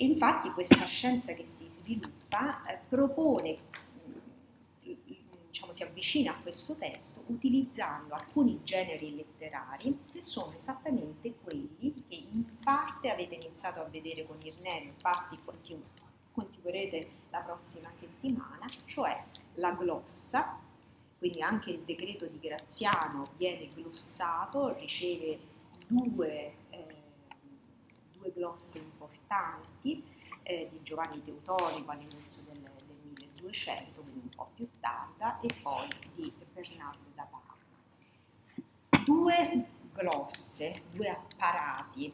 Infatti questa scienza che si sviluppa eh, propone, diciamo, si avvicina a questo testo utilizzando alcuni generi letterari che sono esattamente quelli che in parte avete iniziato a vedere con Irnerio, in parte continu- continuerete la prossima settimana, cioè la glossa, quindi anche il decreto di Graziano viene glossato, riceve due, due glosse importanti eh, di Giovanni Teutonico all'inizio del, del, 1200, quindi un po' più tarda, e poi di Bernardo da Parma. Due glosse, due apparati,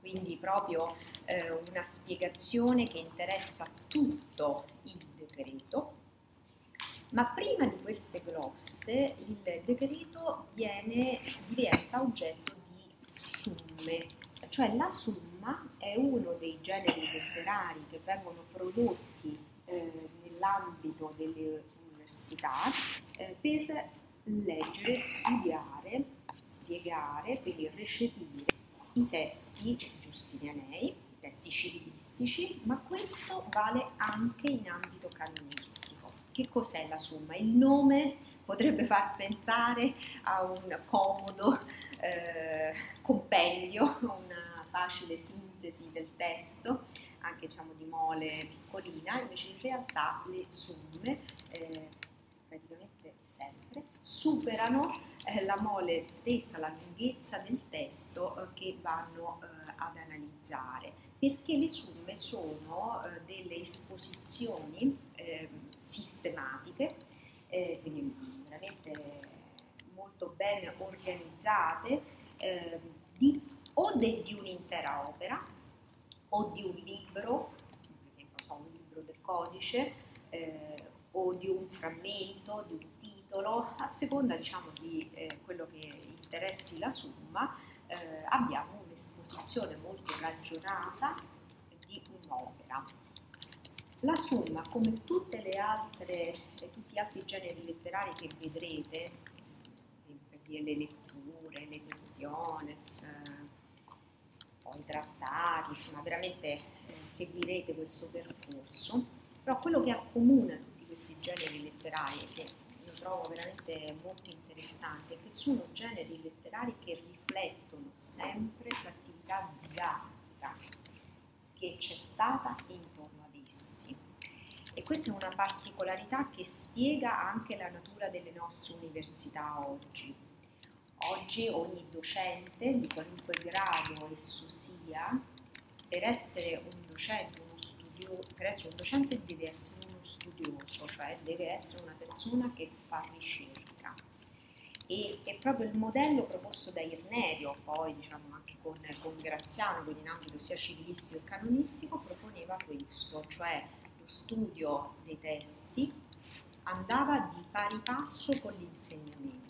quindi proprio eh, una spiegazione che interessa tutto il decreto ma prima di queste glosse il decreto viene, diventa oggetto di summe, cioè la summa è uno dei generi letterari che vengono prodotti eh, nell'ambito delle università eh, per leggere, studiare, spiegare, quindi recepire i testi giustinianei, i testi civilistici, ma questo vale anche in ambito canonistico che cos'è la somma? Il nome potrebbe far pensare a un comodo eh, compendio, una facile sintesi del testo, anche diciamo di mole piccolina, invece in realtà le somme eh, praticamente sempre superano eh, la mole stessa, la lunghezza del testo eh, che vanno eh, ad analizzare, perché le somme sono eh, delle esposizioni ehm, sistematiche, eh, quindi veramente molto ben organizzate, eh, di, o de, di un'intera opera o di un libro, per esempio so, un libro del codice, eh, o di un frammento, di un titolo, a seconda diciamo, di eh, quello che interessi la somma, eh, abbiamo un'esposizione molto ragionata di un'opera. La somma, come tutte le altre, tutti gli altri generi letterari che vedrete, le letture, le questiones, poi trattati, insomma veramente eh, seguirete questo percorso, però quello che accomuna tutti questi generi letterari, che io trovo veramente molto interessante, è che sono generi letterari che riflettono sempre l'attività didattica che c'è stata intorno e questa è una particolarità che spiega anche la natura delle nostre università oggi. Oggi ogni docente, di qualunque grado esso sia, per essere un docente, uno studio, per essere un docente deve essere uno studioso, cioè deve essere una persona che fa ricerca. E è proprio il modello proposto da Irnerio, poi diciamo anche con, con Graziano, quindi in ambito sia civilistico che canonistico, proponeva questo, cioè studio dei testi andava di pari passo con l'insegnamento,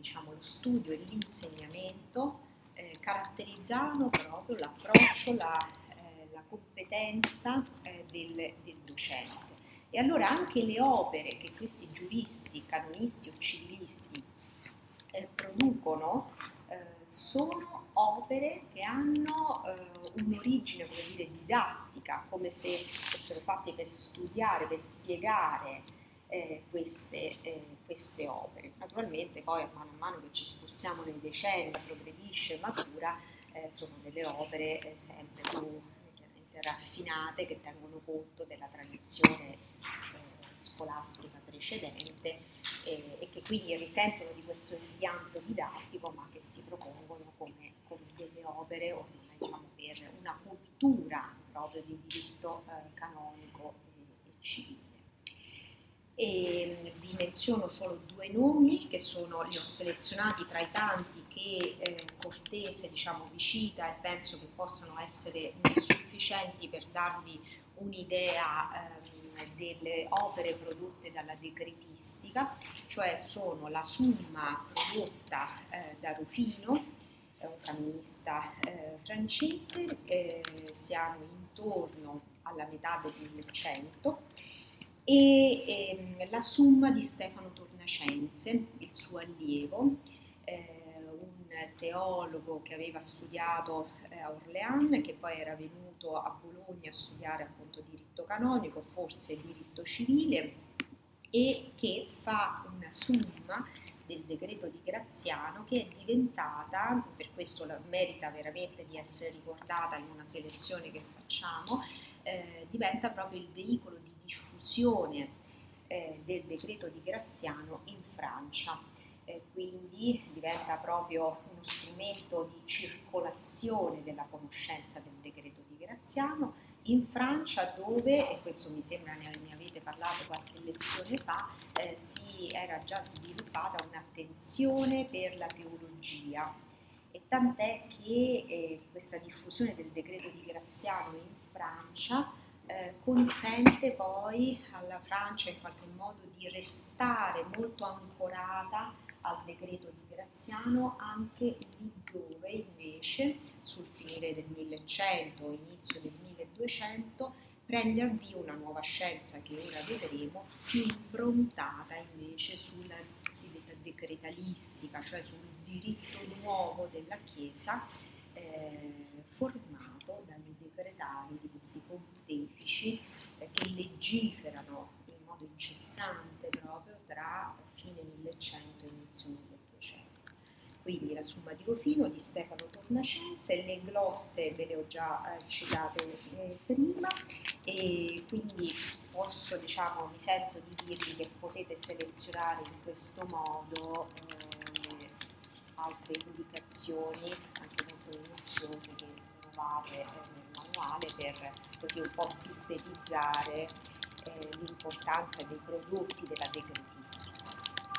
diciamo lo studio e l'insegnamento eh, caratterizzavano proprio l'approccio, la, eh, la competenza eh, del, del docente. E allora anche le opere che questi giuristi, canonisti o civilisti eh, producono eh, sono opere che hanno eh, un'origine, come dire, didattica, come se fossero fatte per studiare, per spiegare eh, queste, eh, queste, opere. Naturalmente poi mano a mano che ci spostiamo nei decenni, progredisce, matura, eh, sono delle opere eh, sempre più raffinate che tengono conto della tradizione scolastica precedente eh, e che quindi risentono di questo impianto didattico ma che si propongono come, come delle opere ormai diciamo, per una cultura proprio di diritto eh, canonico e, e. E vi menziono solo due nomi che sono, li ho selezionati tra i tanti che eh, Cortese diciamo, vi cita e penso che possano essere sufficienti per darvi un'idea eh, delle opere prodotte dalla decretistica, cioè sono la summa prodotta eh, da Rufino, un camionista eh, francese, eh, siamo intorno alla metà del 1100, e ehm, la summa di Stefano Tornacense, il suo allievo, eh, un teologo che aveva studiato eh, a Orléans, che poi era venuto a Bologna a studiare appunto diritto canonico, forse diritto civile, e che fa una summa del decreto di Graziano che è diventata, per questo merita veramente di essere ricordata in una selezione che facciamo, eh, diventa proprio il veicolo di diffusione eh, del decreto di Graziano in Francia. Eh, quindi diventa proprio uno strumento di circolazione della conoscenza del decreto di Graziano in Francia dove, e questo mi sembra ne, avete parlato qualche lezione fa, eh, si era già sviluppata un'attenzione per la teologia e tant'è che eh, questa diffusione del decreto di Graziano in Francia eh, consente poi alla Francia in qualche modo di restare molto ancorata al decreto di Graziano anche lì dove invece sul finire del 1100, inizio del 1200 prende avvio una nuova scienza che ora vedremo più improntata invece sulla cosiddetta decretalistica, cioè sul diritto nuovo della Chiesa eh, formato dai decretali di questi eh, che legiferano in modo incessante proprio tra fine 1100 e inizio 1200 quindi la Summa di Rufino di Stefano Tornacense, le glosse ve le ho già eh, citate eh, prima. E quindi posso, diciamo, mi sento di dirvi che potete selezionare in questo modo eh, altre indicazioni, anche molto nozioni che trovate eh, nel manuale per così un po' sintetizzare eh, l'importanza dei prodotti della decretazione